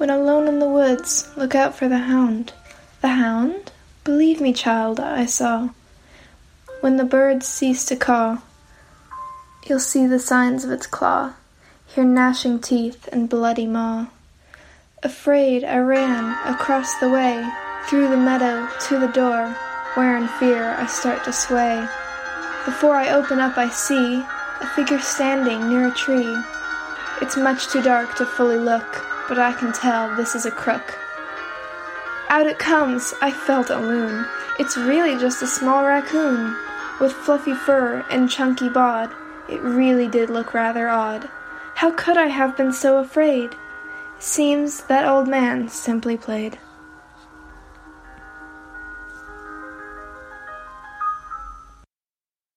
When alone in the woods, look out for the hound. The hound? Believe me, child, I saw. When the birds cease to caw, you'll see the signs of its claw, hear gnashing teeth and bloody maw. Afraid, I ran across the way, through the meadow to the door, where in fear I start to sway. Before I open up, I see a figure standing near a tree. It's much too dark to fully look, but I can tell this is a crook. Out it comes! I felt a loon. It's really just a small raccoon, with fluffy fur and chunky bod. It really did look rather odd. How could I have been so afraid? Seems that old man simply played.